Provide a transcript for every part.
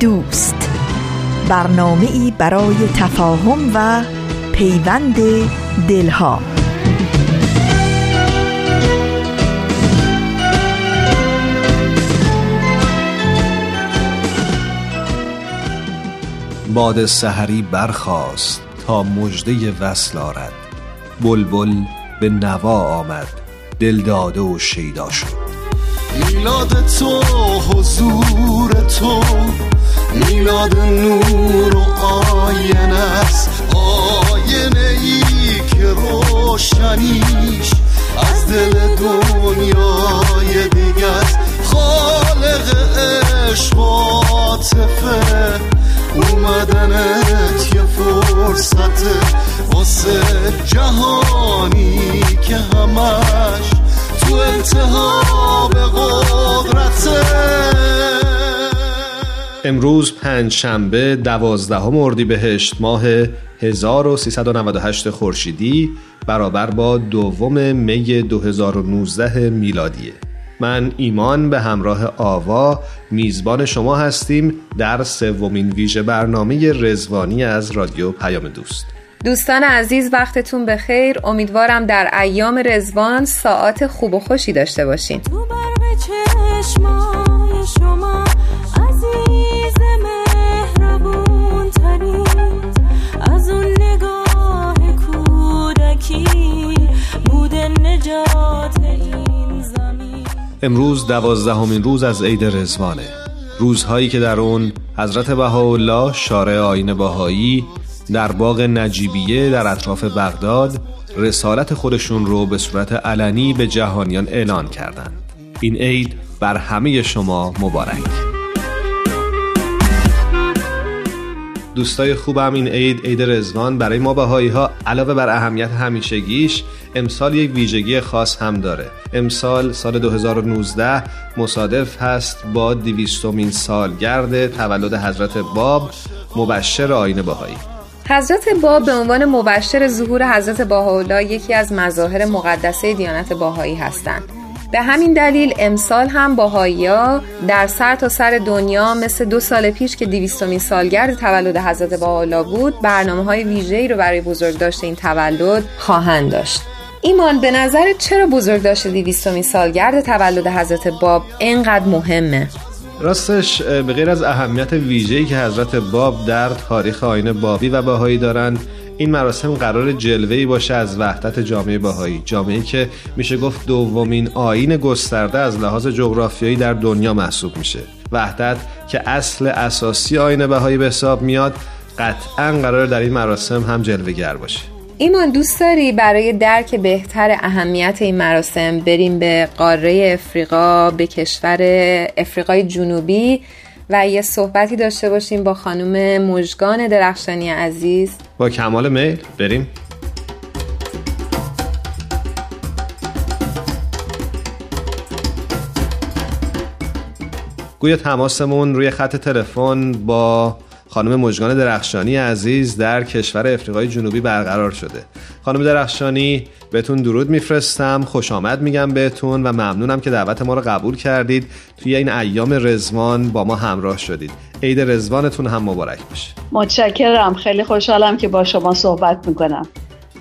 دوست. برنامه ای برای تفاهم و پیوند دلها. باد سحری برخاست تا مژده وصل آرد. بلبل به نوا آمد دل داده و شیدا شد. میلاد تو حضور تو میلاد نور و آینه است. آینه ای که روشنیش از دل دنیای دیگه است. خالق عشق و عاطفه اومدنت یه فرصت واسه جهانی که همش تو انتها به امروز پنج شنبه دوازدهم اردیبهشت ماه 1398 خورشیدی برابر با دوم می 2019 میلادیه. من ایمان به همراه آوا میزبان شما هستیم در سومین ویژه برنامه رزوانی از رادیو پیام دوست. دوستان عزیز وقتتون بخیر. امیدوارم در ایام رزوان ساعت خوب و خوشی داشته باشین. تو شما نجات زمین. امروز دوازدهمین روز از عید رزوانه روزهایی که در اون حضرت بهاءالله شارع آین باهایی در باغ نجیبیه در اطراف بغداد رسالت خودشون رو به صورت علنی به جهانیان اعلان کردند. این عید بر همه شما مبارک. دوستای خوبم این عید عید رزوان برای ما بهایی ها علاوه بر اهمیت همیشگیش امسال یک ویژگی خاص هم داره. امسال سال 2019 مصادف هست با دیویستومین سالگرد تولد حضرت باب مبشر آین بهایی. حضرت باب به عنوان مبشر ظهور حضرت باهاءالله یکی از مظاهر مقدسه دیانت باهایی هستند. به همین دلیل امسال هم باهایا در سر تا سر دنیا مثل دو سال پیش که دیویستومین سالگرد تولد حضرت باهاءالله بود برنامه های ویژه‌ای رو برای بزرگداشت این تولد خواهند داشت. ایمان به نظر چرا بزرگداشت دیویستومین سالگرد تولد حضرت باب اینقدر مهمه؟ راستش به غیر از اهمیت ویژه‌ای که حضرت باب در تاریخ آین بابی و باهایی دارند این مراسم قرار جلوه‌ای باشه از وحدت جامعه باهایی جامعه‌ای که میشه گفت دومین آین گسترده از لحاظ جغرافیایی در دنیا محسوب میشه. وحدت که اصل اساسی آین بهایی به حساب میاد قطعا قرار در این مراسم هم جلوه‌گر باشه. ایمان دوست داری برای درک بهتر اهمیت این مراسم بریم به قاره افریقا به کشور افریقای جنوبی؟ و یه صحبتی داشته باشیم با خانم مژگان درخشانی عزیز. با کمال میل بریم. گویا تماسمون روی خط تلفن با خانم مجگان درخشانی عزیز در کشور افریقای جنوبی برقرار شده. خانم درخشانی بهتون درود میفرستم خوش آمد میگم بهتون و ممنونم که دعوت ما رو قبول کردید. توی این ایام رزوان با ما همراه شدید. عید رزوانتون هم مبارک باشه. متشکرم. خیلی خوشحالم که با شما صحبت می‌کنم.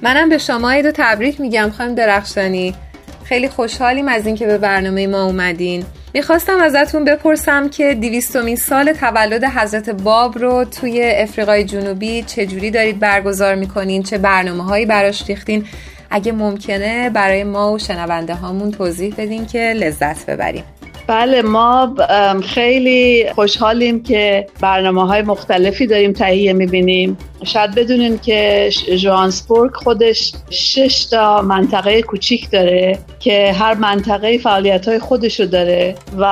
منم به شما عید و تبریک میگم خانم درخشانی. خیلی خوشحالیم از اینکه به برنامه ما اومدین. می‌خواستم ازتون بپرسم که دیویستومین سال تولد حضرت باب رو توی افریقای جنوبی چجوری دارید برگزار می‌کنین؟ چه برنامه هایی براش ریختین؟ اگه ممکنه برای ما و شنونده هامون توضیح بدین که لذت ببریم. بله ما خیلی خوشحالیم که برنامه های مختلفی داریم تهیه می‌بینیم. شاید بدونین که جوانسبورگ خودش شش تا منطقه کوچیک داره که هر منطقه فعالیت های خودشو داره و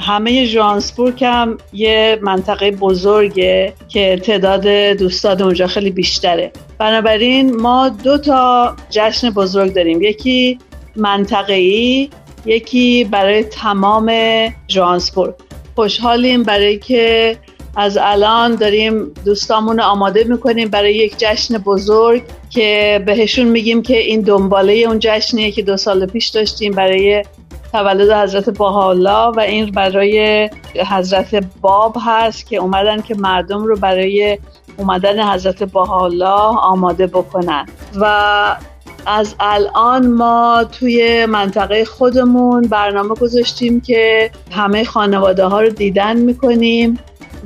همه جوانسبورگ هم یه منطقه بزرگه که تعداد دوستان اونجا خیلی بیشتره. بنابراین ما دو تا جشن بزرگ داریم. یکی منطقه‌ای یکی برای تمام جوانسبورگ خوشحالیم برای که از الان داریم دوستامون آماده می‌کنیم برای یک جشن بزرگ که بهشون میگیم که این دنباله اون جشنیه که دو سال پیش داشتیم برای تولد حضرت باحالا و این برای حضرت باب هست که اومدن که مردم رو برای اومدن حضرت باحالا آماده بکنن. و از الان ما توی منطقه خودمون برنامه گذاشتیم که همه خانواده ها رو دیدن می‌کنیم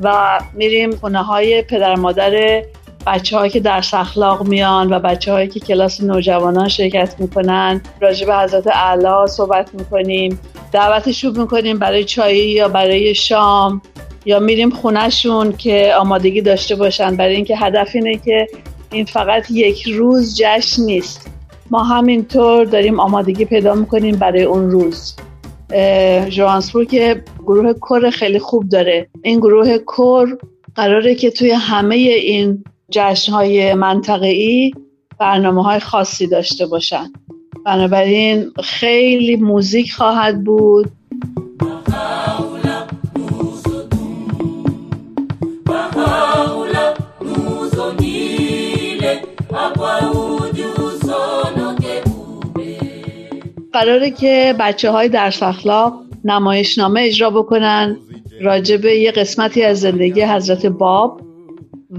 و میریم خونه های پدر مادر بچه هایی که در اخلاق میان و بچه هایی که کلاس نوجوانان شرکت می‌کنن. راجع به حضرت اعلی صحبت می‌کنیم. دعوتشون می‌کنیم برای چایی یا برای شام. یا میریم خونهشون که آمادگی داشته باشن. برای اینکه هدف اینه که این فقط یک روز جشن نیست. ما همینطور داریم آمادگی پیدا می‌کنیم برای اون روز. جوانسپور که گروه کور خیلی خوب داره. این گروه کور قراره که توی همه این جشن های منطقه ای برنامه های خاصی داشته باشن. بنابراین خیلی موزیک خواهد بود. قراره که بچه های درس اخلاق نمایشنامه اجرا بکنن راجع به یه قسمتی از زندگی حضرت باب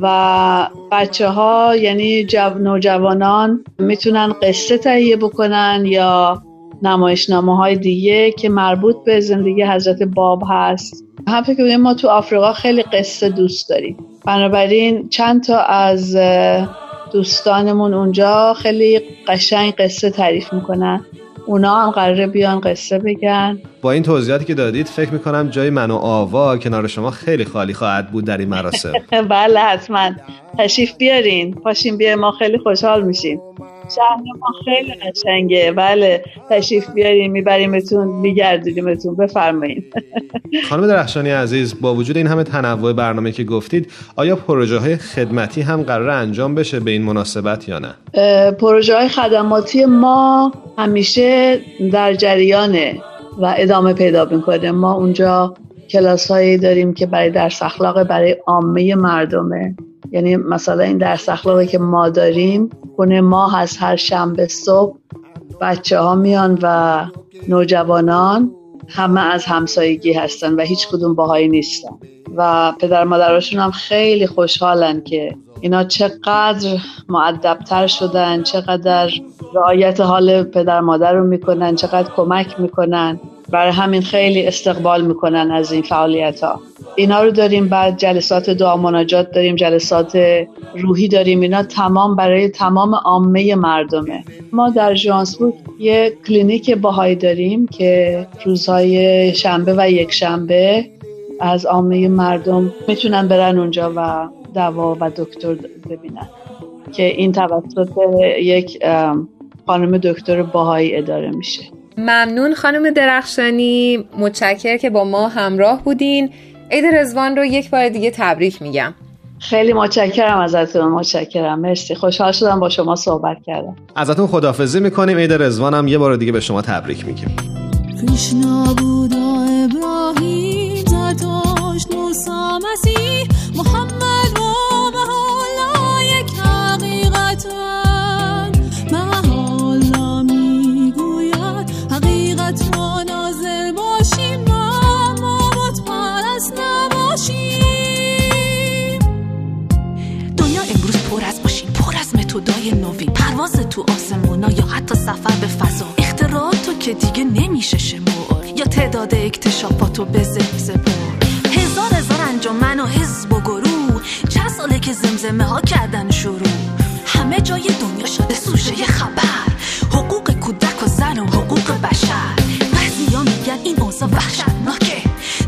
و بچه ها یعنی جو نوجوانان می‌تونن قصه تهیه بکنن یا نمایشنامه های دیگه که مربوط به زندگی حضرت باب هست. هم فکر ما تو آفریقا خیلی قصه دوست داریم. بنابراین چند تا از دوستانمون اونجا خیلی قشنگ قصه تعریف می‌کنن. اونا هم قراره بیان قصه بگن. با این توضیحاتی که دادید فکر می‌کنم جای من و آوا کنار شما خیلی خالی خواهد بود در این مراسم. بله حتما. تشریف بیارین. پاشین بیارین ما خیلی خوشحال میشیم. شهر ما خیلی قشنگه. بله تشریف بیاریم میبریمتون میگردیمتون بفرمایید خانم درخشانی عزیز با وجود این همه تنوع برنامه که گفتید آیا پروژه های خدمتی هم قرار انجام بشه به این مناسبت یا نه؟ پروژه های خدماتی ما همیشه در جریانه و ادامه پیدا می‌کنه. ما اونجا کلاس هایی داریم که برای درس اخلاق برای عامه مردمه. یعنی مثلا این درس اخلاقی که ما داریم خونه ما هست هر شنبه صبح بچه ها میان و نوجوانان همه از همسایگی هستن و هیچ کدوم باهایی نیستن. و پدر مادراشون هم خیلی خوشحالن که اینا چقدر معدبتر شدن چقدر رعایت حال پدر مادر رو می‌کنن چقدر کمک می‌کنن. برای همین خیلی استقبال می‌کنن از این فعالیت ها اینا رو داریم بعد جلسات دعا مناجات داریم جلسات روحی داریم. اینا تمام برای تمام عامه مردمه. ما در جانسبورگ یه کلینیک باهایی داریم که روزهای شنبه و یک شنبه از عامه مردم می‌تونن برن اونجا و دوا و دکتر ببینن. که این توسط یک خانم دکتر باهایی اداره میشه. ممنون خانم درخشانی. متشکر که با ما همراه بودین. عید رزوان رو یک بار دیگه تبریک میگم. خیلی متشکرم ازتون. متشکرم. مرسی. خوشحال شدم با شما صحبت کردم. ازتون خدافزی می‌کنیم. عید رزوان هم یه بار دیگه به شما تبریک میگیم. خدای نوی. پرواز تو آسمونا یا حتی سفر به فضا. اختراعاتو که دیگه نمیشه شمار یا تعداد اکتشافاتو به بر هزار هزار انجامن و حزب و گروه. چند ساله که زمزمه ها کردن شروع. همه جای دنیا شده سوشه خبر. حقوق کودک و زن و حقوق بشر. بعضی ها میگن این اوضاع وحشتناک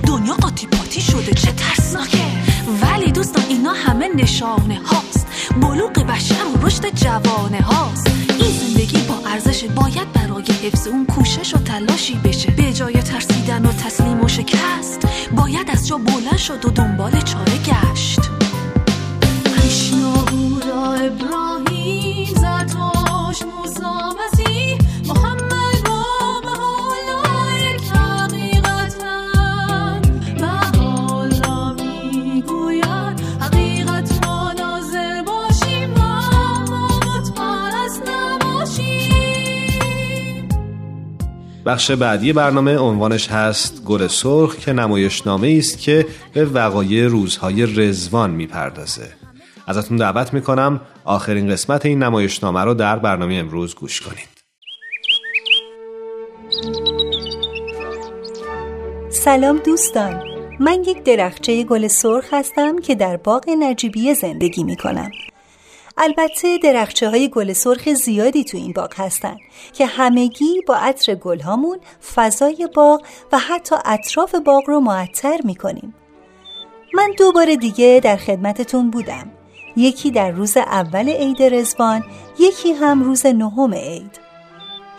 دنیا آتی پاتی شده چه ترسناکه. ولی دوستان اینا همه نشانه هاست بلوغ بشر و رشد جوانه هاست. این زندگی با ارزش باید برای حفظ اون کوشش و تلاشی بشه. به جای ترسیدن و تسلیم و شکست باید از جا بلند شد و دنبال چاره گشت. ابراهیم زرتوش موسا مسیح. بخش بعدی برنامه عنوانش هست گل سرخ که نمایشنامه است که به وقایع روزهای رزوان می‌پردازه. ازتون دعوت می‌کنم آخرین قسمت این نمایشنامه رو در برنامه امروز گوش کنید. سلام دوستان. من یک درخچه گل سرخ هستم که در باغ نجیبیه زندگی می کنم البته درخچه های گل سرخ زیادی تو این باغ هستن که همگی با عطر گل هامون فضای باغ و حتی اطراف باغ رو معطر می کنیم من دو بار دیگه در خدمتتون بودم. یکی در روز اول عید رزوان یکی هم روز نهم عید.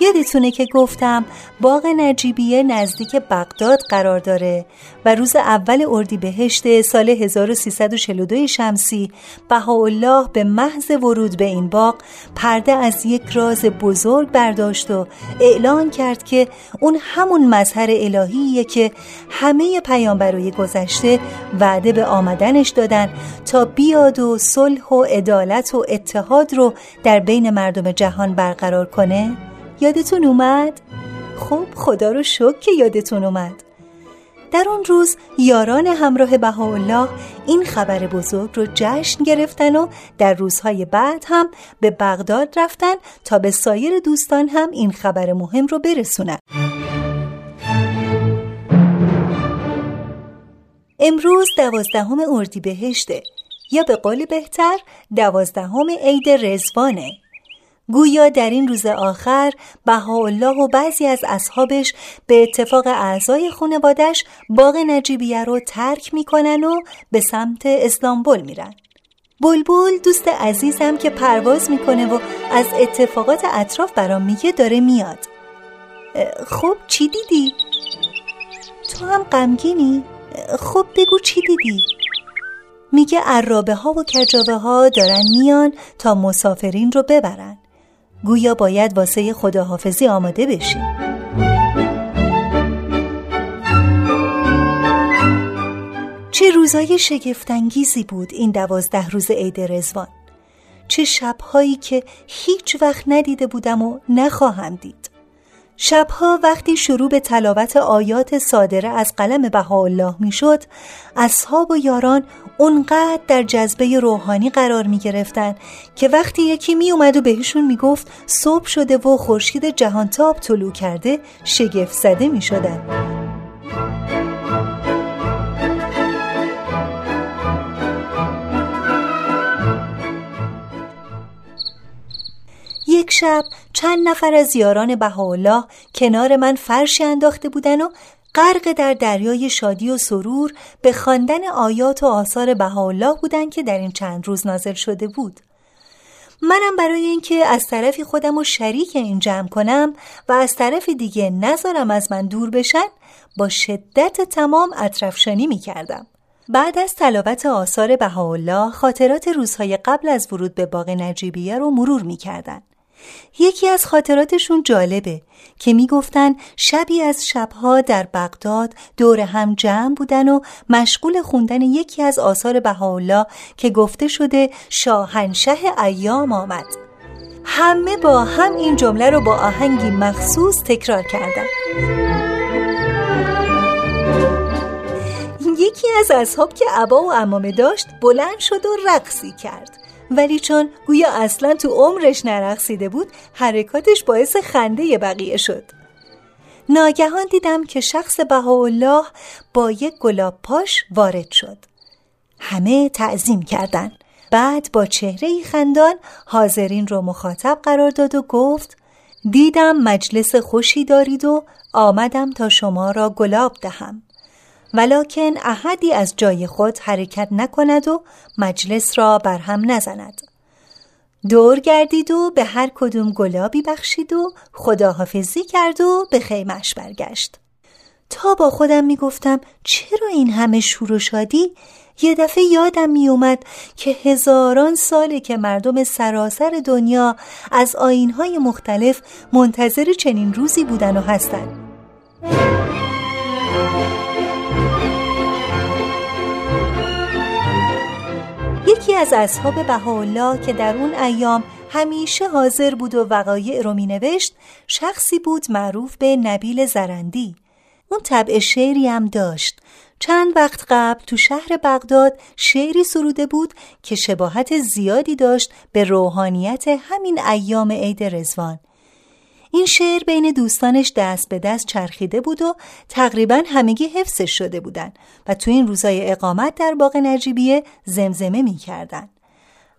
یادتونه که گفتم باغ نجیبیه نزدیک بغداد قرار داره و روز اول اردیبهشت سال 1342 شمسی بهاءالله به محض ورود به این باغ پرده از یک راز بزرگ برداشت و اعلان کرد که اون همون مظهر الهیه که همه پیامبرای گذشته وعده به آمدنش دادن تا بیاد و صلح و عدالت و اتحاد رو در بین مردم جهان برقرار کنه. یادتون اومد؟ خب خدا رو شکر که یادتون اومد. در اون روز یاران همراه بهاءالله این خبر بزرگ رو جشن گرفتن و در روزهای بعد هم به بغداد رفتن تا به سایر دوستان هم این خبر مهم رو برسونن. امروز دوازدهم اردیبهشته یا به قول بهتر دوازدهم عید رزوانه. گویا در این روز آخر بهاءالله و بعضی از اصحابش به اتفاق اعضای خانوادش باغ نجیبیه رو ترک می‌کنن و به سمت استانبول میرن بلبل دوست عزیزم که پرواز می‌کنه و از اتفاقات اطراف برام میگه داره میاد خب چی دیدی؟ تو هم غمگینی؟ خب بگو چی دیدی؟ میگه عرابه ها و کجاوه ها دارن میان تا مسافرین رو ببرن گویا باید واسه خداحافظی آماده بشیم چه روزای شگفتانگیزی بود این دوازده روز عید رزوان چه شبهایی که هیچ وقت ندیده بودم و نخواهم دید. شبها وقتی شروع به تلاوت آیات صادره از قلم بهاءالله می‌شد اصحاب و یاران اونقدر در جذبه روحانی قرار می گرفتن که وقتی یکی می اومد و بهشون می گفت صبح شده و خورشید جهانتاب طلوع کرده شگفت زده می شدن. یک شب چند نفر از یاران بهاءالله کنار من فرشی انداخته بودن و غرق در دریای شادی و سرور به خواندن آیات و آثار بهاءالله بودن که در این چند روز نازل شده بود منم برای اینکه از طرفی خودم و شریک این جمع کنم و از طرف دیگه نذارم از من دور بشن با شدت تمام اطرفشانی می کردم. بعد از تلاوت آثار بهاءالله خاطرات روزهای قبل از ورود به باغ نجیبیه رو مرور می کردن. یکی از خاطراتشون جالبه که می‌گفتن شبی از شبها در بغداد دور هم جمع بودن و مشغول خوندن یکی از آثار بهاءالله که گفته شده شاهنشه ایام آمد. همه با هم این جمله رو با آهنگی مخصوص تکرار کردن. یکی از اصحاب که عبا و امامه داشت بلند شد و رقصی کرد. ولی چون گویا اصلا تو عمرش نرقصیده بود حرکاتش باعث خنده بقیه شد. ناگهان دیدم که شخص بهاءالله با یک گلاب پاش وارد شد. همه تعظیم کردند. بعد با چهره خندان حاضرین رو مخاطب قرار داد و گفت دیدم مجلس خوشی دارید و آمدم تا شما را گلاب دهم. ولکن احدی از جای خود حرکت نکند و مجلس را بر هم نزند. دور گردید و به هر کدوم گلابی بخشید و خداحافظی کرد و به خیمش برگشت. تا با خودم می‌گفتم چرا این همه شور و شادی؟ یه دفعه یادم می اومد که هزاران ساله که مردم سراسر دنیا از آینهای مختلف منتظر چنین روزی بودن و هستن. یکی از اصحاب بهاءالله که در اون ایام همیشه حاضر بود و وقایع رو می نوشت شخصی بود معروف به نبیل زرندی. اون طبع شعری هم داشت. چند وقت قبل تو شهر بغداد شعری سروده بود که شباهت زیادی داشت به روحانیت همین ایام عید رزوان این شعر بین دوستانش دست به دست چرخیده بود و تقریبا همگی حفظش شده بودن و تو این روزای اقامت در باغ نجیبیه زمزمه می کردن.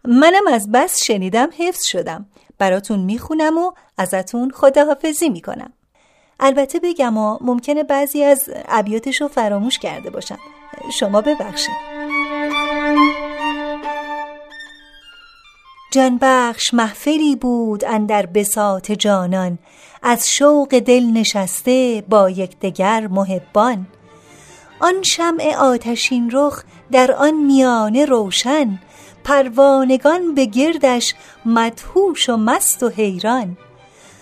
منم از بس شنیدم حفظ شدم. براتون می‌خونم و ازتون خداحافظی می‌کنم. البته بگم و ممکنه بعضی از ابیاتش رو فراموش کرده باشم. شما ببخشید. جانبخش محفلی بود اندر بساط جانان از شوق دل نشسته با یکدیگر محبان. آن شمع آتشین رخ در آن میانه روشن پروانگان به گردش مدهوش و مست و حیران.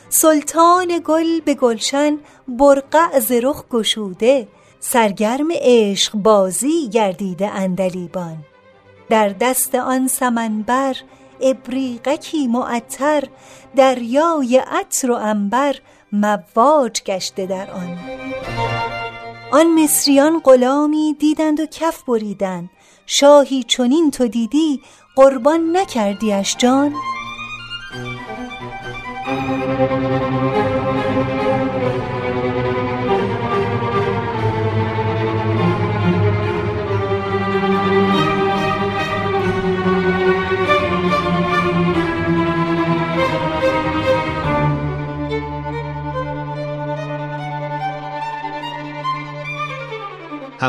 سلطان گل به گلشن برقع ز رخ گشوده سرگرم عشق بازی گردیده اندلیبان. در دست آن سمنبر ابریقکی معطر دریای عطر و انبر مواج گشته در آن. آن مصریان غلامی دیدند و کف بریدند. شاهی چنین تو دیدی قربان نکردیش جان.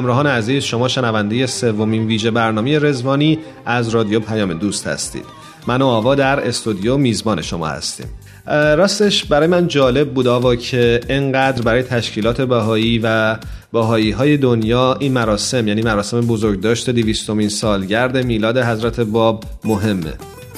همراهان عزیز شما شنونده سومین ویژه برنامه رزوانی از رادیو پیام دوست هستید. من و آوا در استودیو میزبان شما هستیم. راستش برای من جالب بود آوا که انقدر برای تشکیلات بهایی و بهایی های دنیا این مراسم یعنی مراسم بزرگداشت دیویستومین سالگرد میلاد حضرت باب مهمه.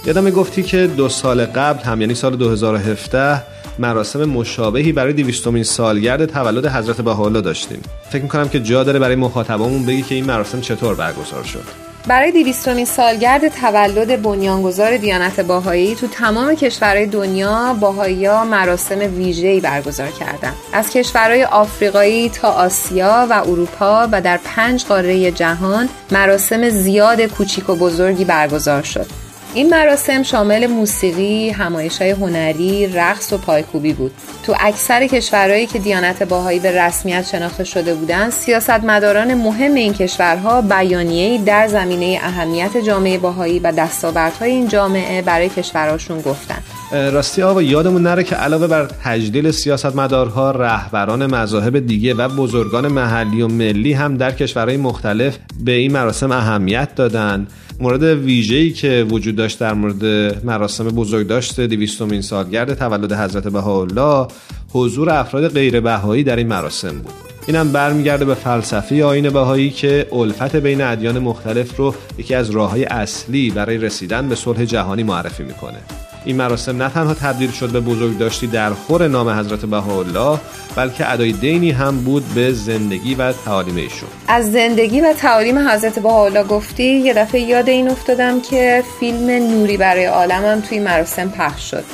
یادم گفتی که دو سال قبل هم یعنی سال 2017 مراسم مشابهی برای دیویستومین سالگرد تولد حضرت بهاءالله داشتیم فکر می‌کنم که جا داره برای مخاطبامون بگی که این مراسم چطور برگزار شد برای دیویستومین سالگرد تولد بنیانگذار دیانت باهایی تو تمام کشورهای دنیا باهایی مراسم ویژه‌ای برگزار کردند. از کشورهای آفریقایی تا آسیا و اروپا و در پنج قاره جهان مراسم زیاد کوچیک و بزرگی برگزار شد. این مراسم شامل موسیقی، همایش های هنری، رقص و پایکوبی بود. تو اکثر کشورهایی که دیانت باهایی به رسمیت شناخته شده بودند، سیاستمداران مهم این کشورها بیانیه‌ای در زمینه اهمیت جامعه باهایی و دستاوردهای این جامعه برای کشورهاشون گفتند. راستی آقا یادمون نره که علاوه بر تجلیل سیاستمدارها رهبران مذاهب دیگه و بزرگان محلی و ملی هم در کشورهای مختلف به این مراسم اهمیت دادن. مورد ویژه‌ای که وجود داشت در مورد مراسم بزرگداشت دویستمین سالگرد تولد حضرت بهاءالله حضور افراد غیر بهایی در این مراسم بود. اینم برمیگرده به فلسفه آین بهایی که الفت بین ادیان مختلف رو یکی از راههای اصلی برای رسیدن به صلح جهانی معرفی می‌کنه. این مراسم نه تنها تبدیل شد به بزرگداشتی در خور نام حضرت بهاءالله بلکه ادای دینی هم بود به زندگی و تعالیم ایشون از زندگی و تعالیم حضرت بهاءالله گفتی یه دفعه یاد این افتادم که فیلم نوری برای عالمم توی مراسم پخش شد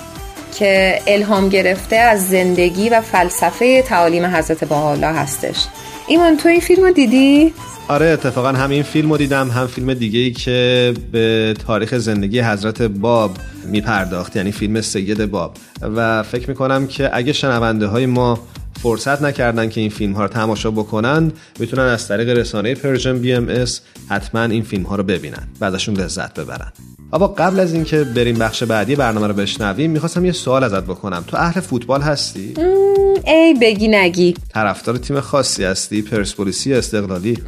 که الهام گرفته از زندگی و فلسفه تعالیم حضرت بهاءالله هستش ایمان تو این فیلم رو دیدی؟ آره اتفاقا هم این فیلم رو دیدم. هم فیلم دیگه ای که به تاریخ زندگی حضرت باب میپرداخت یعنی فیلم سید باب. و فکر می‌کنم که اگه شنونده های ما فرصت نکردن که این فیلم ها رو تماشا بکنن می‌تونن از طریق رسانه Persian BMS حتما این فیلم ها رو ببینن و ازشون لذت ببرن. اما قبل از اینکه بریم بخش بعدی برنامه رو بشنویم می‌خواستم یه سوال ازت بکنم. تو اهل فوتبال هستی؟ ای بگی نگی. طرفدار تیم خاصی هستی؟ پرسپولیسی استقلالی؟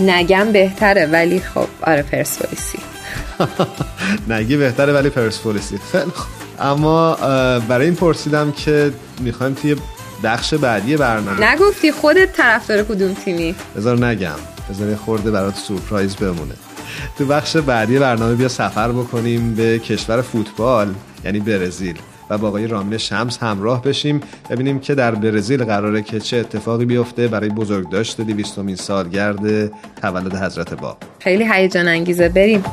نگم بهتره ولی خب آره پرسپولیسی. نگی بهتره ولی پرسپولیسی. خیلی اما برای این پرسیدم که می‌خوایم توی بخش بعدی برنامه. نگفتی خودت طرفدار کدوم تیمی؟ بذار نگم. بذار خورده برات سورپرایز بمونه. تو بخش بعدی برنامه بیا سفر بکنیم به کشور فوتبال یعنی برزیل. و با آقای رامین شمس همراه بشیم ببینیم که در برزیل قراره که چه اتفاقی بیفته. برای بزرگداشت دویستمین سالگرد تولد حضرت باب. خیلی هیجان انگیزه بریم.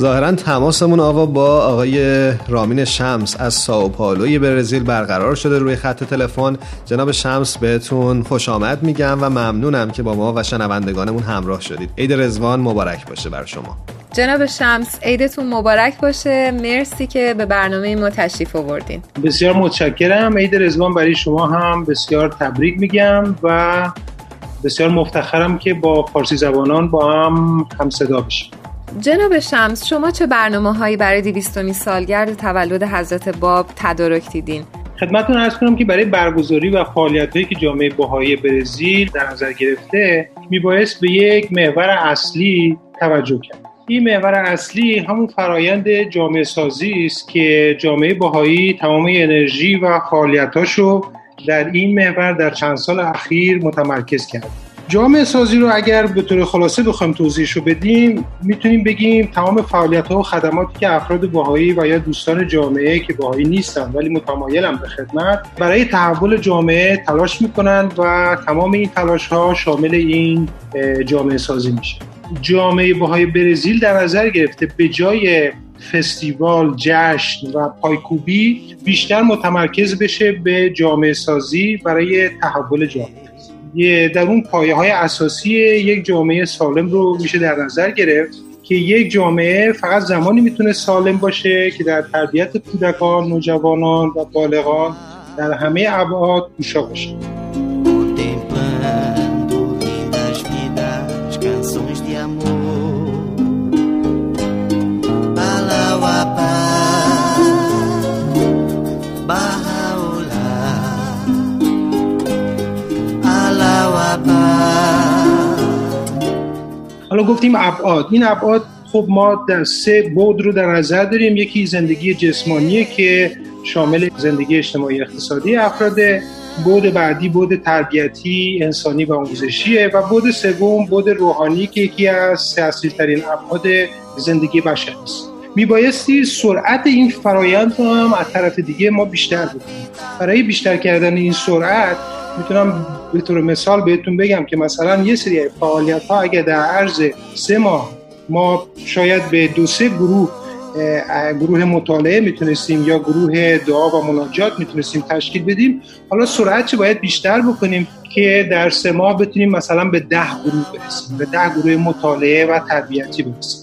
ظاهرا تماسمون آوا با آقای رامین شمس از ساو پالوی برزیل برقرار شده روی خط تلفن. جناب شمس بهتون خوش آمد میگم و ممنونم که با ما و شنوندگانمون همراه شدید. عید رزوان مبارک باشه بر شما. جناب شمس عیدتون مبارک باشه. مرسی که به برنامه ما تشریف آوردین. بسیار متشکرم. عید رزوان برای شما هم بسیار تبریک میگم و بسیار مفتخرم که با فارسی زبانان با هم هم صدا بشیم. جناب شمس شما چه برنامه هایی برای دیویستومی سالگرد تولد حضرت باب تدارک دیدین؟ خدمتتون ارز کنم که برای برگزاری و فعالیت هایی که جامعه بهایی برزیل در نظر گرفته میبایست به یک محور اصلی توجه کرد این محور اصلی همون فرایند جامعه سازی است که جامعه بهایی تمام انرژی و فعالیتاشو در این محور در چند سال اخیر متمرکز کرد جامعه سازی رو اگر به طور خلاصه بخوایم توضیحش رو بدیم می‌تونیم بگیم تمام فعالیت ها و خدماتی که افراد باهایی و یا دوستان جامعه که باهایی نیستن ولی متمایلن به خدمت برای تحول جامعه تلاش می‌کنن و تمام این تلاش ها شامل این جامعه سازی میشه. جامعه باهای برزیل در نظر گرفته به جای فستیوال، جشن و پایکوبی بیشتر متمرکز بشه به جامعه سازی برای تحول جامعه. در اون پایه های اساسی یک جامعه سالم رو میشه در نظر گرفت که یک جامعه فقط زمانی می‌تونه سالم باشه که در تربیت کودکان، نوجوانان و بالغان در همه ابعاد گوشا باشه. حالا گفتیم ابعاد. این ابعاد خب ما در سه بود رو در نظر داریم. یکی زندگی جسمانیه که شامل زندگی اجتماعی اقتصادی افراده بود بعدی بود تربیتی انسانی و آموزشیه و بود سوم بود روحانی که یکی از ترین ابعاد زندگی بشر است. میبایستی سرعت این فرایند رو هم از طرف دیگه ما بیشتر بکنیم. برای بیشتر کردن این سرعت می‌تونم به طور مثال بهتون بگم که مثلا یه سری فعالیت ها اگر در عرض سه ماه ما شاید به دو سه گروه گروه مطالعه می‌تونستیم یا گروه دعا و مناجات می‌تونستیم تشکیل بدیم حالا سرعت چه باید بیشتر بکنیم که در سه ماه بتونیم مثلا به ده گروه برسیم به ده گروه مطالعه و تربیتی برسیم.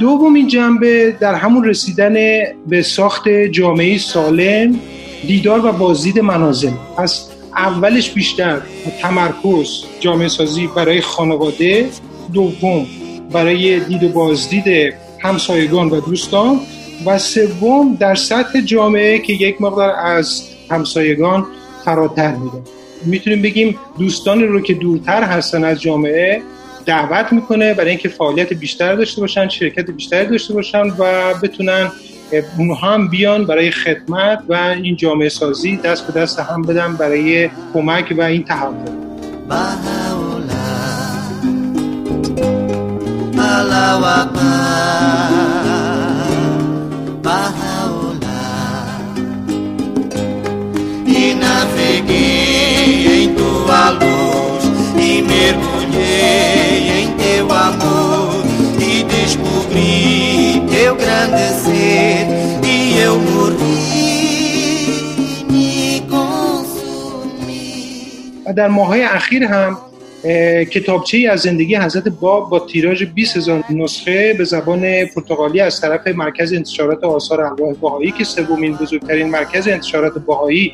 دومین جنبه در همون رسیدن به ساخت جامعه سالم دیدار و بازدید منازل. پس اولش بیشتر تمرکز جامعه سازی برای خانواده دوم برای دید و بازدید همسایگان و دوستان و سوم در سطح جامعه که یک مقدار از همسایگان فراتر میده می‌تونیم بگیم دوستانی رو که دورتر هستن از جامعه دعوت می‌کنه برای اینکه فعالیت بیشتر داشته باشن شرکت بیشتری داشته باشن و بتونن اونها هم بیان برای خدمت و این جامعه سازی دست به دست هم بدن برای کمک و این تحول. و در ماهای اخیر هم کتابچه ای از زندگی حضرت باب با تیراژ 20 هزار نسخه به زبان پرتغالی از طرف مرکز انتشارات آثار ارواح بهایی که سومین بزرگترین مرکز انتشارات بهایی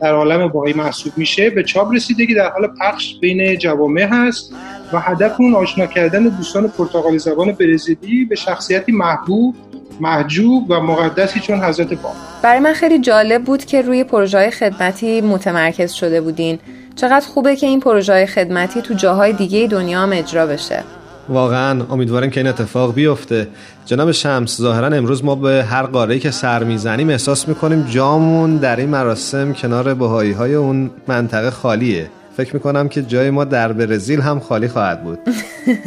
در عالم بهایی محسوب میشه به چاپ رسیده که در حال پخش بین جوامع هست و هدف اون آشنا کردن دوستان پرتغالی زبان برزیلی به شخصیتی محبوب محجوب و مقدسی چون حضرت باب برای من خیلی جالب بود که روی پروژه خدمتی متمرکز شده بودین. چقدر خوبه که این پروژه خدمتی تو جاهای دیگه دنیا هم اجرا بشه. واقعا امیدواریم که این اتفاق بیفته. جناب شمس ظاهرا امروز ما به هر قاره که سر می‌زنیم احساس می‌کنیم جامون در این مراسم کنار بهایی های اون منطقه خالیه. فکر می‌کنم که جای ما در برزیل هم خالی خواهد بود.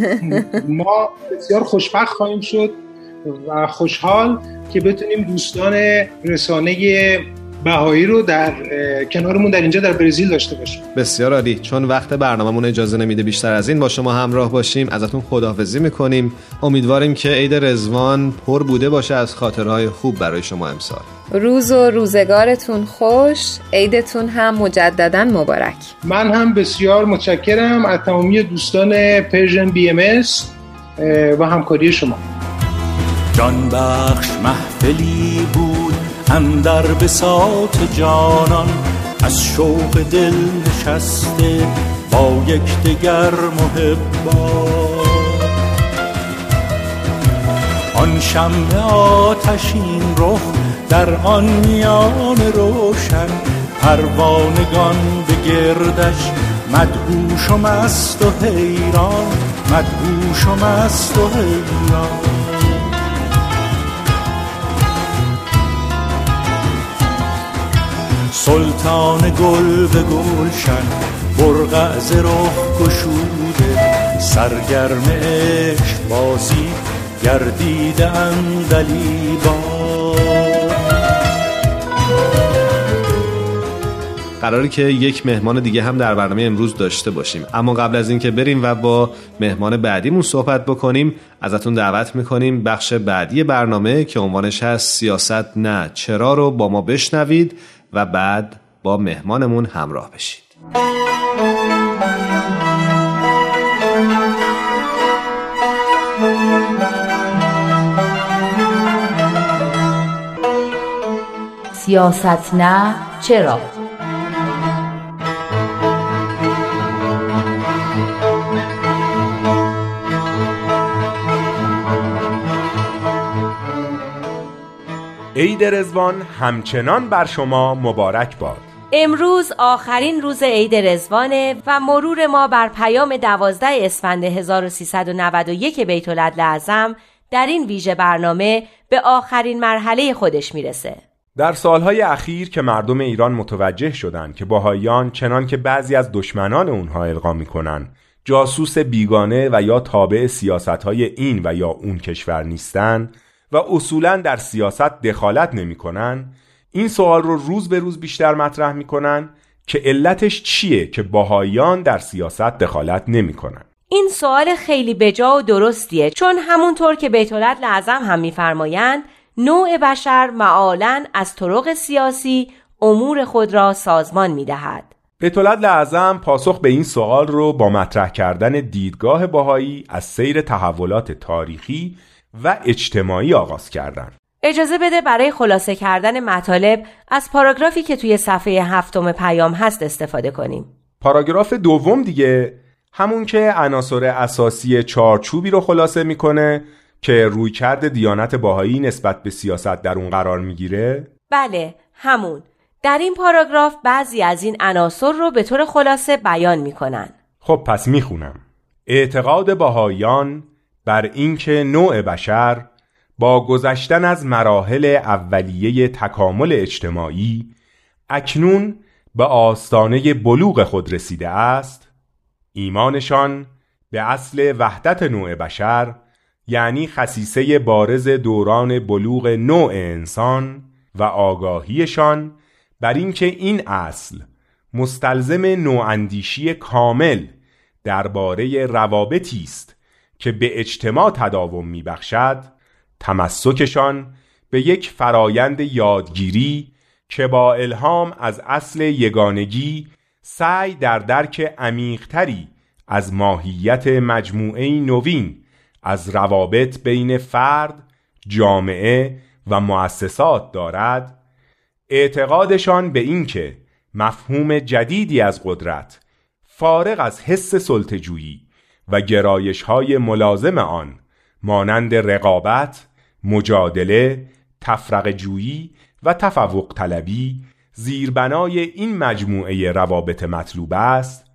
ما بسیار خوشبخت خواهیم شد. و خوشحال که بتونیم دوستان رسانه بهایی رو در کنارمون در اینجا در برزیل داشته باشیم. بسیار عالی. چون وقت برنامهمون اجازه نمیده بیشتر از این با شما همراه باشیم. ازتون خداحافظی می‌کنیم. امیدواریم که عید رضوان پر بوده باشه از خاطره‌های خوب برای شما امسال. روز و روزگارتون خوش. عیدتون هم مجددا مبارک. من هم بسیار متشکرم از تمامی دوستان Persian BMS و همکاری شما. جان بخش محفلی بود اندر بساط جانان از شوق دل نشسته با یکدیگر محبا. آن شمع آتشین رخ در آن میان روشن پروانگان به گردش مدهوش و مست و حیران مدهوش و مست و حیران. سلطان گل به گلشن برقع ز رخ گشوده. سرگرم عشق بازی گردیده با قراره که یک مهمان دیگه هم در برنامه امروز داشته باشیم. اما قبل از اینکه بریم و با مهمان بعدیمون صحبت بکنیم ازتون دعوت می‌کنیم بخش بعدی برنامه که عنوانش هست سیاست نه چرا رو با ما بشنوید. و بعد با مهمانمون همراه بشید. سیاست نه چرا؟ عید رزوان همچنان بر شما مبارک باد. امروز آخرین روز عید رزوانه و مرور ما بر پیام دوازده اسفند 1391 بیت لعظم در این ویژه برنامه به آخرین مرحله خودش می‌رسه. در سالهای اخیر که مردم ایران متوجه شدند که باهایان چنان که بعضی از دشمنان اونها القا می‌کنن جاسوس بیگانه و یا تابع سیاستهای این و یا اون کشور نیستند و اصولا در سیاست دخالت نمی‌کنن این سوال رو روز به روز بیشتر مطرح می‌کنن که علتش چیه که باهایان در سیاست دخالت نمی‌کنن. این سوال خیلی بجا و درستیه چون همونطور که بیتولت لعظم هم میفرمایند نوع بشر معالا از طرق سیاسی امور خود را سازمان می‌دهد. بیتولت لعظم پاسخ به این سوال رو با مطرح کردن دیدگاه باهایی از سیر تحولات تاریخی و اجتماعی آغاز کردند. اجازه بده برای خلاصه کردن مطالب از پاراگرافی که توی صفحه هفتم پیام هست استفاده کنیم. پاراگراف دوم دیگه همون که عناصر اساسی چارچوبی رو خلاصه می‌کنه که رویکرد دیانت باهایی نسبت به سیاست در اون قرار می‌گیره؟ بله، همون. در این پاراگراف بعضی از این عناصر رو به طور خلاصه بیان می‌کنن. خب پس می‌خونم. اعتقاد باهایان بر اینکه نوع بشر با گذشتن از مراحل اولیه تکامل اجتماعی اکنون به آستانه بلوغ خود رسیده است ایمانشان به اصل وحدت نوع بشر یعنی خصیصه بارز دوران بلوغ نوع انسان و آگاهیشان بر اینکه این اصل مستلزم نواندیشی کامل درباره روابطی است که به اجتماع تداوم میبخشد تمسکشان به یک فرایند یادگیری که با الهام از اصل یگانگی سعی در درک عمیقتری از ماهیت مجموعه نوین از روابط بین فرد، جامعه و مؤسسات دارد. اعتقادشان به اینکه مفهوم جدیدی از قدرت فارغ از حس سلطجویی و گرایش های ملازم آن مانند رقابت، مجادله، تفرق جویی و تفوق طلبی زیربنای این مجموعه روابط مطلوب است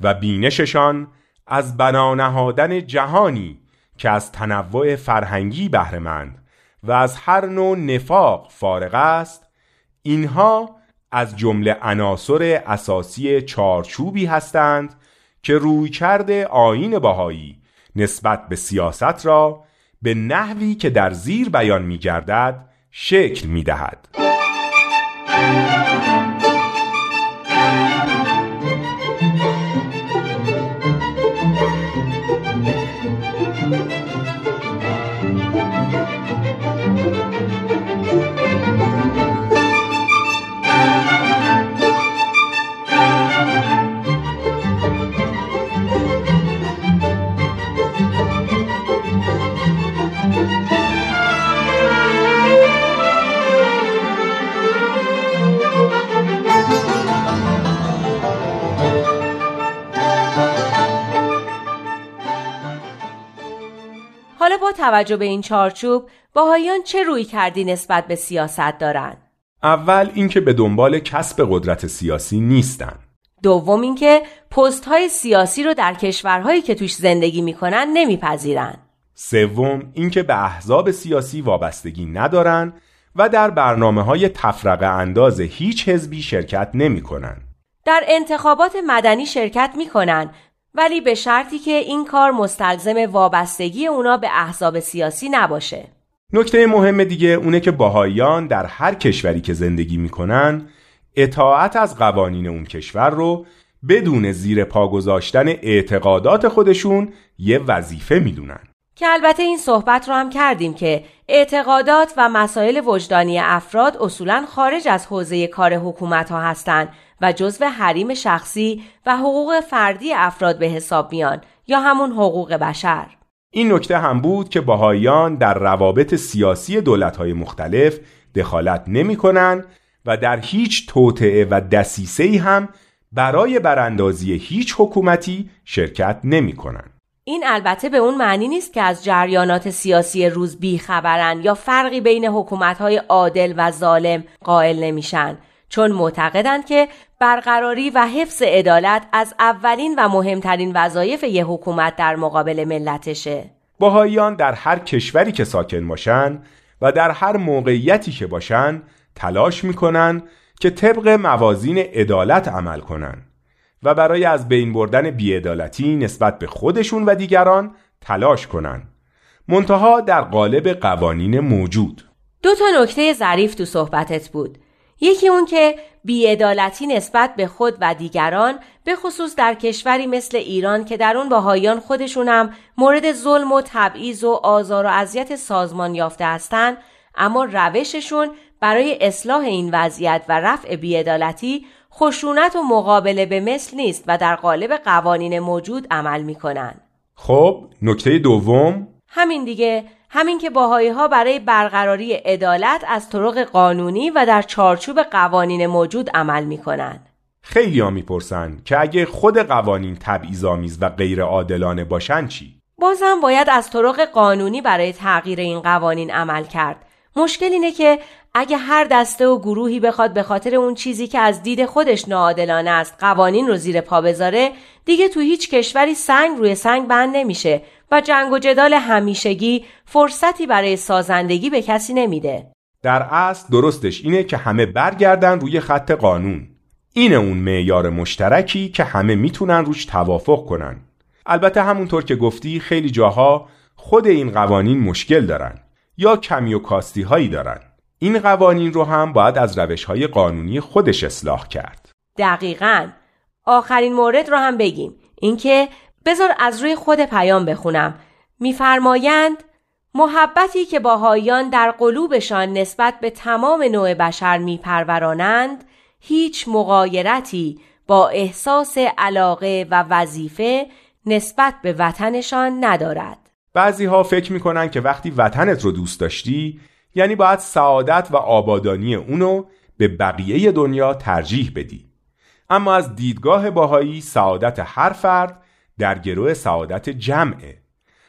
و بینششان از بنانهادن جهانی که از تنوع فرهنگی بهرهمند و از هر نوع نفاق فارغ است اینها از جمله عناصر اساسی چارچوبی هستند که روی کرده آین باهایی نسبت به سیاست را به نحوی که در زیر بیان می گردد شکل می دهد. توجه به این چارچوب باهایان چه روی کردی نسبت به سیاست دارند؟ اول اینکه به دنبال کسب قدرت سیاسی نیستن. دوم اینکه پست های سیاسی رو در کشورهایی که توش زندگی می‌کنن نمیپذیرن. سوم اینکه به احزاب سیاسی وابستگی ندارن و در برنامه های تفرقه انداز هیچ حزبی شرکت نمی‌کنن. در انتخابات مدنی شرکت می‌کنن ولی به شرطی که این کار مستلزم وابستگی اونا به احزاب سیاسی نباشه. نکته مهم دیگه اونه که باهایان در هر کشوری که زندگی می‌کنن اطاعت از قوانین اون کشور رو بدون زیر پا گذاشتن اعتقادات خودشون یه وظیفه می‌دونن. که البته این صحبت رو هم کردیم که اعتقادات و مسائل وجدانی افراد اصولا خارج از حوزه کار حکومت ها هستند و جزو حریم شخصی و حقوق فردی افراد به حساب میان یا همون حقوق بشر این نکته هم بود که باهایان در روابط سیاسی دولت‌های مختلف دخالت نمی‌کنند و در هیچ توطعه و دسیسه‌ای هم برای براندازی هیچ حکومتی شرکت نمی‌کنند. این البته به اون معنی نیست که از جریانات سیاسی روز بیخبرن یا فرقی بین حکومت‌های عادل و ظالم قائل نمیشن چون معتقدند که برقراری و حفظ عدالت از اولین و مهمترین وظایف یه حکومت در مقابل ملتشه. باهاییان در هر کشوری که ساکن باشن و در هر موقعیتی که باشن تلاش می‌کنن که طبق موازین عدالت عمل کنن و برای از بین بردن بیعدالتی نسبت به خودشون و دیگران تلاش کنن. منتها در قالب قوانین موجود. دو تا نکته ظریف تو صحبتت بود. یکی اون که بیعدالتی نسبت به خود و دیگران به خصوص در کشوری مثل ایران که در اون باهایان خودشون هم مورد ظلم و تبعیض و آزار و اذیت سازمان یافته هستند اما روششون برای اصلاح این وضعیت و رفع بیعدالتی خشونت و مقابله به مثل نیست و در قالب قوانین موجود عمل می‌کنن. خب نکته دوم؟ همین دیگه. همین که باهایی ها برای برقراری عدالت از طرق قانونی و در چارچوب قوانین موجود عمل می کنند. خیلی ها می‌پرسن که اگه خود قوانین تبعیض‌آمیز و غیر عادلانه باشن چی؟ بازم باید از طرق قانونی برای تغییر این قوانین عمل کرد. مشکل اینه که اگه هر دسته و گروهی بخواد به خاطر اون چیزی که از دید خودش ناعادلانه است قوانین رو زیر پا بذاره دیگه تو هیچ کشوری سنگ روی سنگ بند نمیشه و جنگ و جدال همیشگی فرصتی برای سازندگی به کسی نمیده. در اصل درستش اینه که همه برگردن روی خط قانون. اینه اون معیار مشترکی که همه می‌تونن روش توافق کنن. البته همونطور که گفتی خیلی جاها خود این قوانین مشکل دارن یا کمی و کاستی هایی دارن. این قوانین رو هم باید از روش های قانونی خودش اصلاح کرد. دقیقا. آخرین مورد رو هم بگیم. اینکه بذار از روی خود پیام بخونم. میفرمایند محبتی که باهایان در قلوبشان نسبت به تمام نوع بشر میپرورانند هیچ مقایرتی با احساس علاقه و وظیفه نسبت به وطنشان ندارد. بعضی ها فکر می‌کنن که وقتی وطنت رو دوست داشتی یعنی باید سعادت و آبادانی اونو به بقیه دنیا ترجیح بدی. اما از دیدگاه باهایی سعادت هر فرد در گروه سعادت جمعه.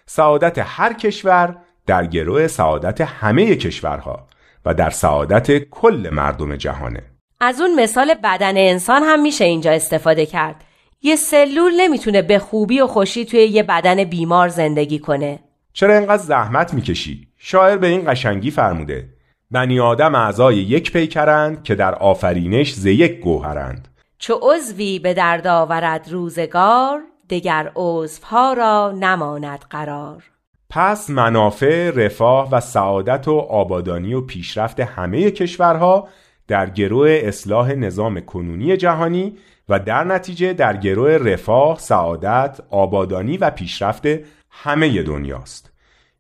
سعادت هر کشور در گروه سعادت همه کشورها و در سعادت کل مردم جهانه. از اون مثال بدن انسان هم میشه اینجا استفاده کرد. یه سلول نمی‌تونه به خوبی و خوشی توی یه بدن بیمار زندگی کنه. چرا اینقدر زحمت می‌کشی؟ شاعر به این قشنگی فرموده بنی آدم اعضای یک پیکرند که در آفرینش ز یک گوهرند. چو عضوی به درد آورد روزگار دگر عضوها را نماند قرار پس منافع، رفاه و سعادت و آبادانی و پیشرفت همه کشورها در گروه اصلاح نظام کنونی جهانی و در نتیجه در گروه رفاه، سعادت، آبادانی و پیشرفت همه دنیاست.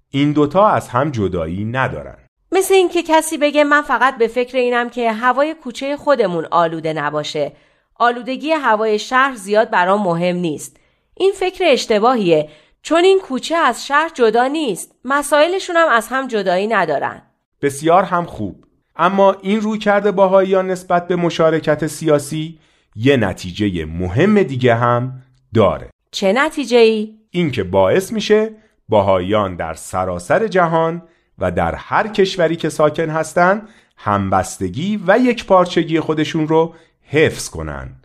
این دوتا از هم جدایی ندارن. مثل اینکه کسی بگه من فقط به فکر اینم که هوای کوچه خودمون آلوده نباشه. آلودگی هوای شهر زیاد برام مهم نیست. این فکر اشتباهیه چون این کوچه از شهر جدا نیست. مسائلشون هم از هم جدایی ندارن. بسیار هم خوب. اما این روی کرده باهاییان نسبت به مشارکت سیاسی یه نتیجه مهم دیگه هم داره چه نتیجه ای؟ این که باعث میشه باهاییان در سراسر جهان و در هر کشوری که ساکن هستن همبستگی و یک پارچگی خودشون رو حفظ کنن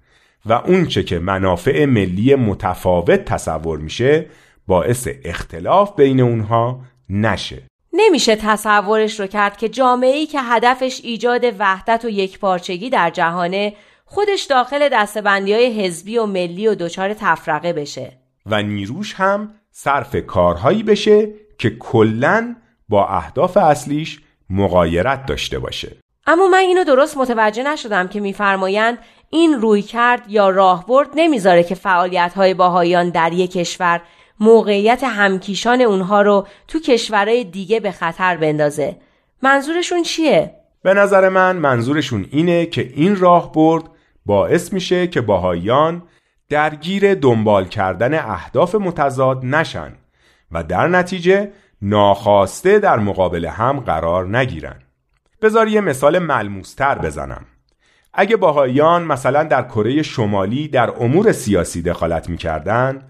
و اونچه که منافع ملی متفاوت تصور میشه باعث اختلاف بین اونها نشه. نمیشه تصورش رو کرد که جامعه‌ای که هدفش ایجاد وحدت و یکپارچگی در جهانه خودش داخل دستبندی های حزبی و ملی و دچار تفرقه بشه. و نیروش هم صرف کارهایی بشه که کلا با اهداف اصلیش مقایرت داشته باشه. اما من اینو درست متوجه نشدم که میفرمایند این روی کرد یا راهبرد نمی‌ذاره که فعالیت های باهایان در یک کشور موقعیت همکیشان اونها رو تو کشورهای دیگه به خطر بندازه. منظورشون چیه؟ به نظر من منظورشون اینه که این راهبرد باعث میشه که باهایان درگیر دنبال کردن اهداف متضاد نشن و در نتیجه ناخواسته در مقابل هم قرار نگیرن. بذار یه مثال ملموستر بزنم. اگه باهایان مثلا در کره شمالی در امور سیاسی دخالت می‌کردن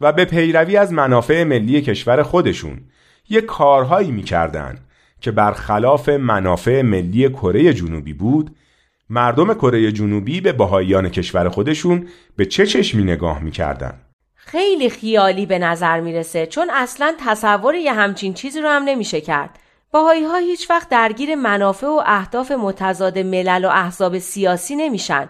و به پیروی از منافع ملی کشور خودشون یه کارهایی می‌کردن که برخلاف منافع ملی کره جنوبی بود مردم کره جنوبی به بهاییان کشور خودشون به چه چشمی نگاه می‌کردن؟ خیلی خیالی به نظر می‌رسه چون اصلا تصور یه همچین چیزی رو هم نمیشه کرد. باهایی ها هیچ وقت درگیر منافع و اهداف متضاد ملل و احزاب سیاسی نمیشن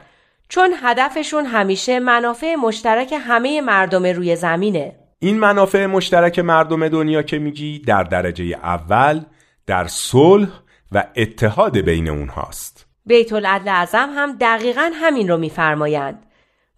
چون هدفشون همیشه منافع مشترک همه مردم روی زمینه. این منافع مشترک مردم دنیا که میگی در درجه اول در صلح و اتحاد بین اونهاست. بیت العدل اعظم هم دقیقا همین رو میفرمایند.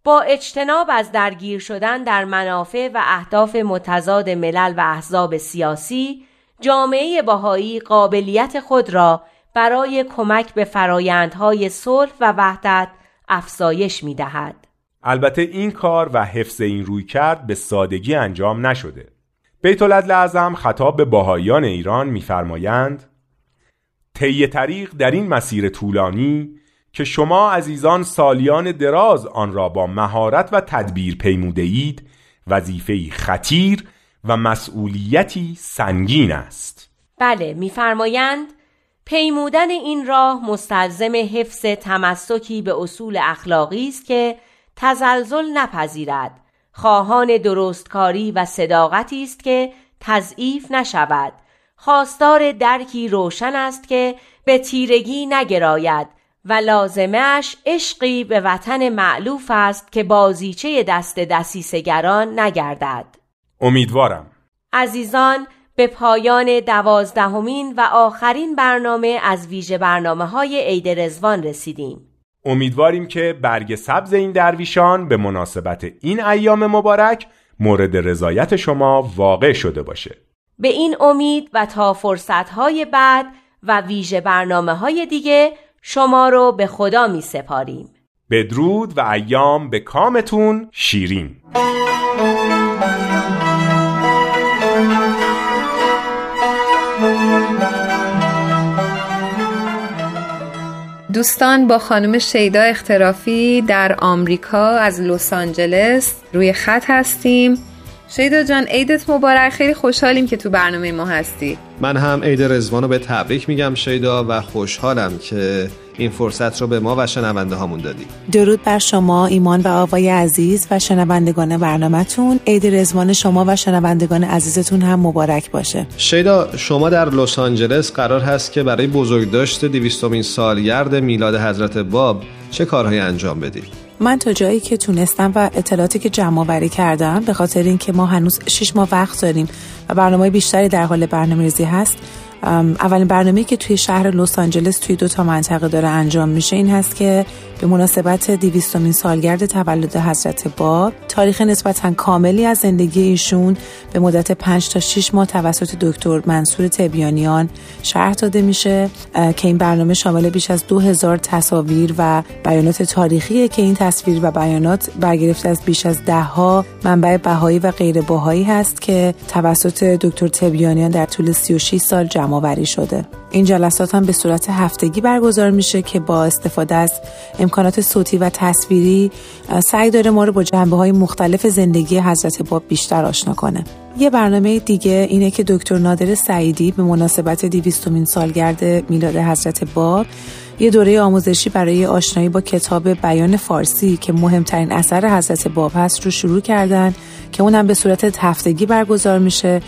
با اجتناب از درگیر شدن در منافع و اهداف متضاد ملل و احزاب سیاسی جامعه باهایی قابلیت خود را برای کمک به فرایندهای صلح و وحدت افزایش می دهد. البته این کار و حفظ این روی کرد به سادگی انجام نشده. بیت اعظم خطاب به باهایان ایران میفرمایند طی طریق در این مسیر طولانی که شما عزیزان سالیان دراز آن را با مهارت و تدبیر پیموده اید وظیفه‌ای خطیر و مسئولیتی سنگین است. بله میفرمایند پیمودن این راه مستلزم حفظ تمسکی به اصول اخلاقی است که تزلزل نپذیرد. خواهان درستکاری و صداقتی است که تضعیف نشود. خواستار درکی روشن است که به تیرگی نگراید و لازمش عشقی به وطن معلوف است که بازیچه دست دسیسگران نگردد. امیدوارم. عزیزان به پایان دوازدهمین و آخرین برنامه از ویژه برنامه های عید رزوان رسیدیم. امیدواریم که برگ سبز این درویشان به مناسبت این ایام مبارک مورد رضایت شما واقع شده باشه. به این امید و تا فرصتهای بعد و ویژه برنامه های دیگه شما رو به خدا می سپاریم بدرود و ایام به کامتون شیرین. دوستان با خانم شیدا اخترافی در آمریکا از لس آنجلس روی خط هستیم. شیدا جان عیدت مبارک. خیلی خوشحالیم که تو برنامه ما هستی. من هم عید رزوانو به تبریک میگم شیدا و خوشحالم که این فرصت رو به ما و شنونده هامون دادی. درود بر شما ایمان و آقای عزیز و شنوندگان برنامهتون. عید رزوان شما و شنوندگان عزیزتون هم مبارک باشه. شیدا شما در لس آنجلس قرار هست که برای بزرگداشت دویستمین سالگرد میلاد حضرت باب چه کارهایی انجام بدید؟ من تا جایی که تونستم و اطلاعاتی که جمع آوری کردم به خاطر اینکه ما هنوز 6 ماه وقت داریم و برنامه بیشتری در حال برنامه‌ریزی هست اولین برنامه‌ای که توی شهر لس آنجلس توی دو تا منطقه داره انجام میشه این هست که به مناسبت دیویستمین سالگرد تولد حضرت باب تاریخ نسبتا کاملی از زندگی ایشون به مدت 5 تا 6 ماه توسط دکتر منصور تبیانیان شرح داده میشه که این برنامه شامل بیش از 2000 تصاویر و بیانات تاریخیه که این تصویر و بیانات برگرفته از بیش از ده ها منبع بهایی و غیر بهایی هست که توسط دکتر تبیانیان در طول 36 سال جمع آوری شده. این جلسات هم به صورت هفتگی برگزار میشه که با استفاده از امکانات صوتی و تصویری سعی داره ما رو با جنبه های مختلف زندگی حضرت باب بیشتر آشنا کنه. یه برنامه دیگه اینه که دکتر نادر سعیدی به مناسبت دیویستومین سالگرد میلاد حضرت باب یه دوره آموزشی برای آشنایی با کتاب بیان فارسی که مهمترین اثر حضرت باب هست رو شروع کردن که اونم به صورت هفتگی برگزار میشه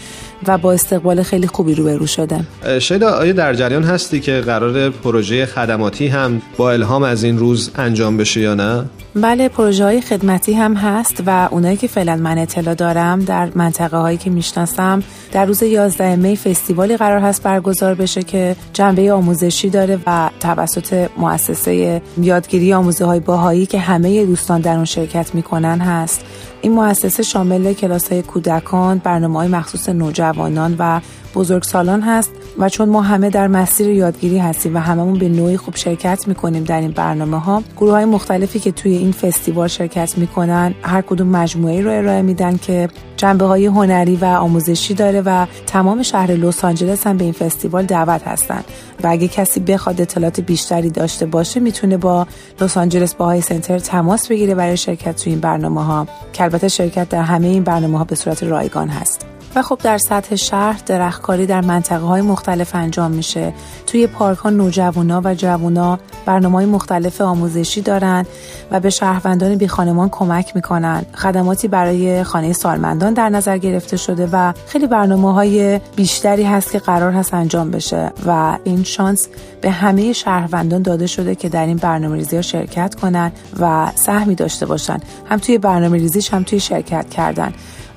و با استقبال خیلی خوبی روبرو شده شیدا آیا در جریان هستی که قرار پروژه خدماتی هم با الهام از این روز انجام بشه یا نه؟ بله پروژه های خدمتی هم هست و اونایی که فعلا من اطلاع دارم در منطقه هایی که می‌شناسم در روز 11 می فستیوالی قرار هست برگزار بشه که جنبه آموزشی داره و توسط مؤسسه یادگیری آموزه های باهایی که همه دوستان در اون شرکت می‌کنن هست این مؤسسه شامل کلاس های کودکان، برنامه های مخصوص نوجوانان و بزرگسالان هست و چون ما همه در مسیر یادگیری هستیم و هممون به نوعی خوب شرکت می‌کنیم در این برنامه ها گروه های مختلفی که توی این فستیوال شرکت می‌کنن هر کدوم مجموعه رو ارائه میدن که جنبه های هنری و آموزشی داره و تمام شهر لس آنجلس هم به این فستیوال دعوت هستن. و اگه کسی بخواد اطلاعات بیشتری داشته باشه می‌تونه با لس آنجلس باهای سنتر تماس بگیره برای شرکت توی این برنامه ها البته شرکت در همه این برنامه ها به صورت رایگان هست. و خب در سطح شهر درختکاری در منطقه های مختلف انجام میشه. توی پارک ها نوجوانا و جوونا برنامه های مختلف آموزشی دارند و به شهروندان بی خانمان کمک می‌کنن. خدماتی برای خانه سالمندان در نظر گرفته شده و خیلی برنامه های بیشتری هست که قرار هست انجام بشه و این شانس به همه شهروندان داده شده که در این برنامه ریزی ها شرکت کنن و سهمی داشته باشن. هم توی برنامه ریزیش هم توی شرکت کردن.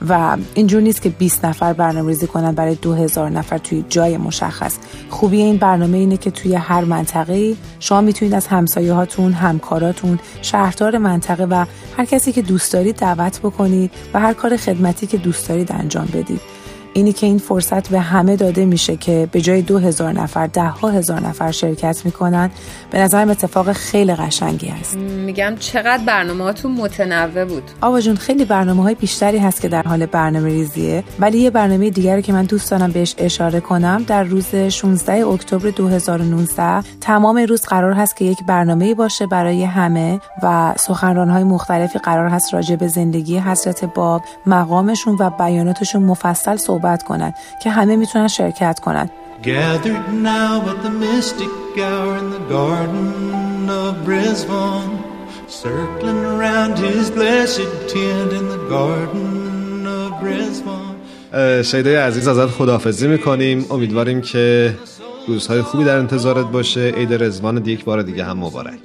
و اینجور نیست که 20 نفر برنامه ریزی کنن برای 2000 نفر توی جای مشخص. خوبی این برنامه اینه که توی هر منطقه شما می‌تونید از همسایه هاتون همکاراتون شهردار منطقه و هر کسی که دوست دارید دعوت بکنید و هر کار خدمتی که دوست دارید انجام بدید. اینی که این فرصت به همه داده میشه که به جای دو هزار نفر ده ها هزار نفر شرکت می‌کنن به نظرم اتفاق خیلی قشنگی هست میگم چقدر برنامهاتون متنوع بود. آوا جون خیلی برنامه های بیشتری هست که در حال برنامه ریزیه ولی یه برنامه دیگر که من دوست دارم بهش اشاره کنم در روز 16 اکتبر 2019 تمام روز قرار هست که یک برنامه باشه برای همه و سخنران های مختلفی قرار هست راجع به زندگی حضرت باب مقامشون و بیاناتشون مفصل صحبت صحبت کنن که همه می‌تونن شرکت کنن. Gathered now at the mystic hour in the garden of Brisbane Circling around his blessed tent in the garden of Brisbane. شیدای عزیز ازت خداحافظی می‌کنیم. امیدواریم که روزهای خوبی در انتظارت باشه. عید رزوان یک بار دیگه هم مبارک.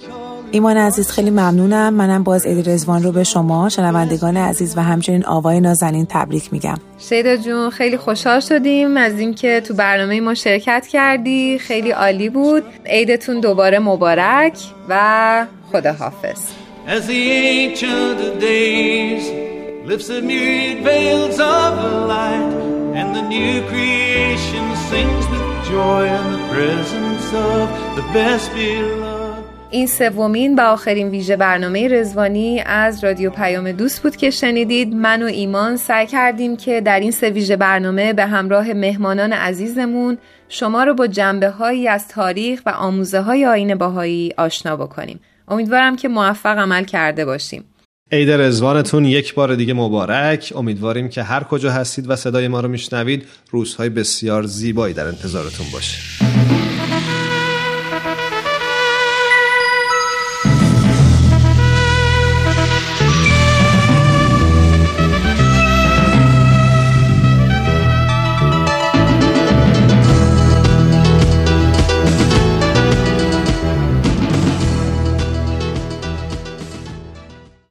ایمان عزیز خیلی ممنونم. منم باز عید رزوان رو به شما شنوندگان عزیز و همچنین آوای نازنین تبریک میگم. شیدا جون خیلی خوشحال شدیم از اینکه تو برنامه ما شرکت کردی. خیلی عالی بود. عیدتون دوباره مبارک و خداحافظ. As the ancient of days lifts the myriad veils of light and the new creation sings with joy in the presence of the best beloved. این سومین و آخرین ویژه برنامه رزوانی از رادیو پیام دوست بود که شنیدید. من و ایمان سعی کردیم که در این سه ویژه برنامه به همراه مهمانان عزیزمون شما رو با جنبه هایی از تاریخ و آموزه های آین باهایی آشنا بکنیم. امیدوارم که موفق عمل کرده باشیم. عید رزوانتون یک بار دیگه مبارک. امیدواریم که هر کجا هستید و صدای ما رو میشنوید روزهای بسیار زیبایی در انتظارتون باشه.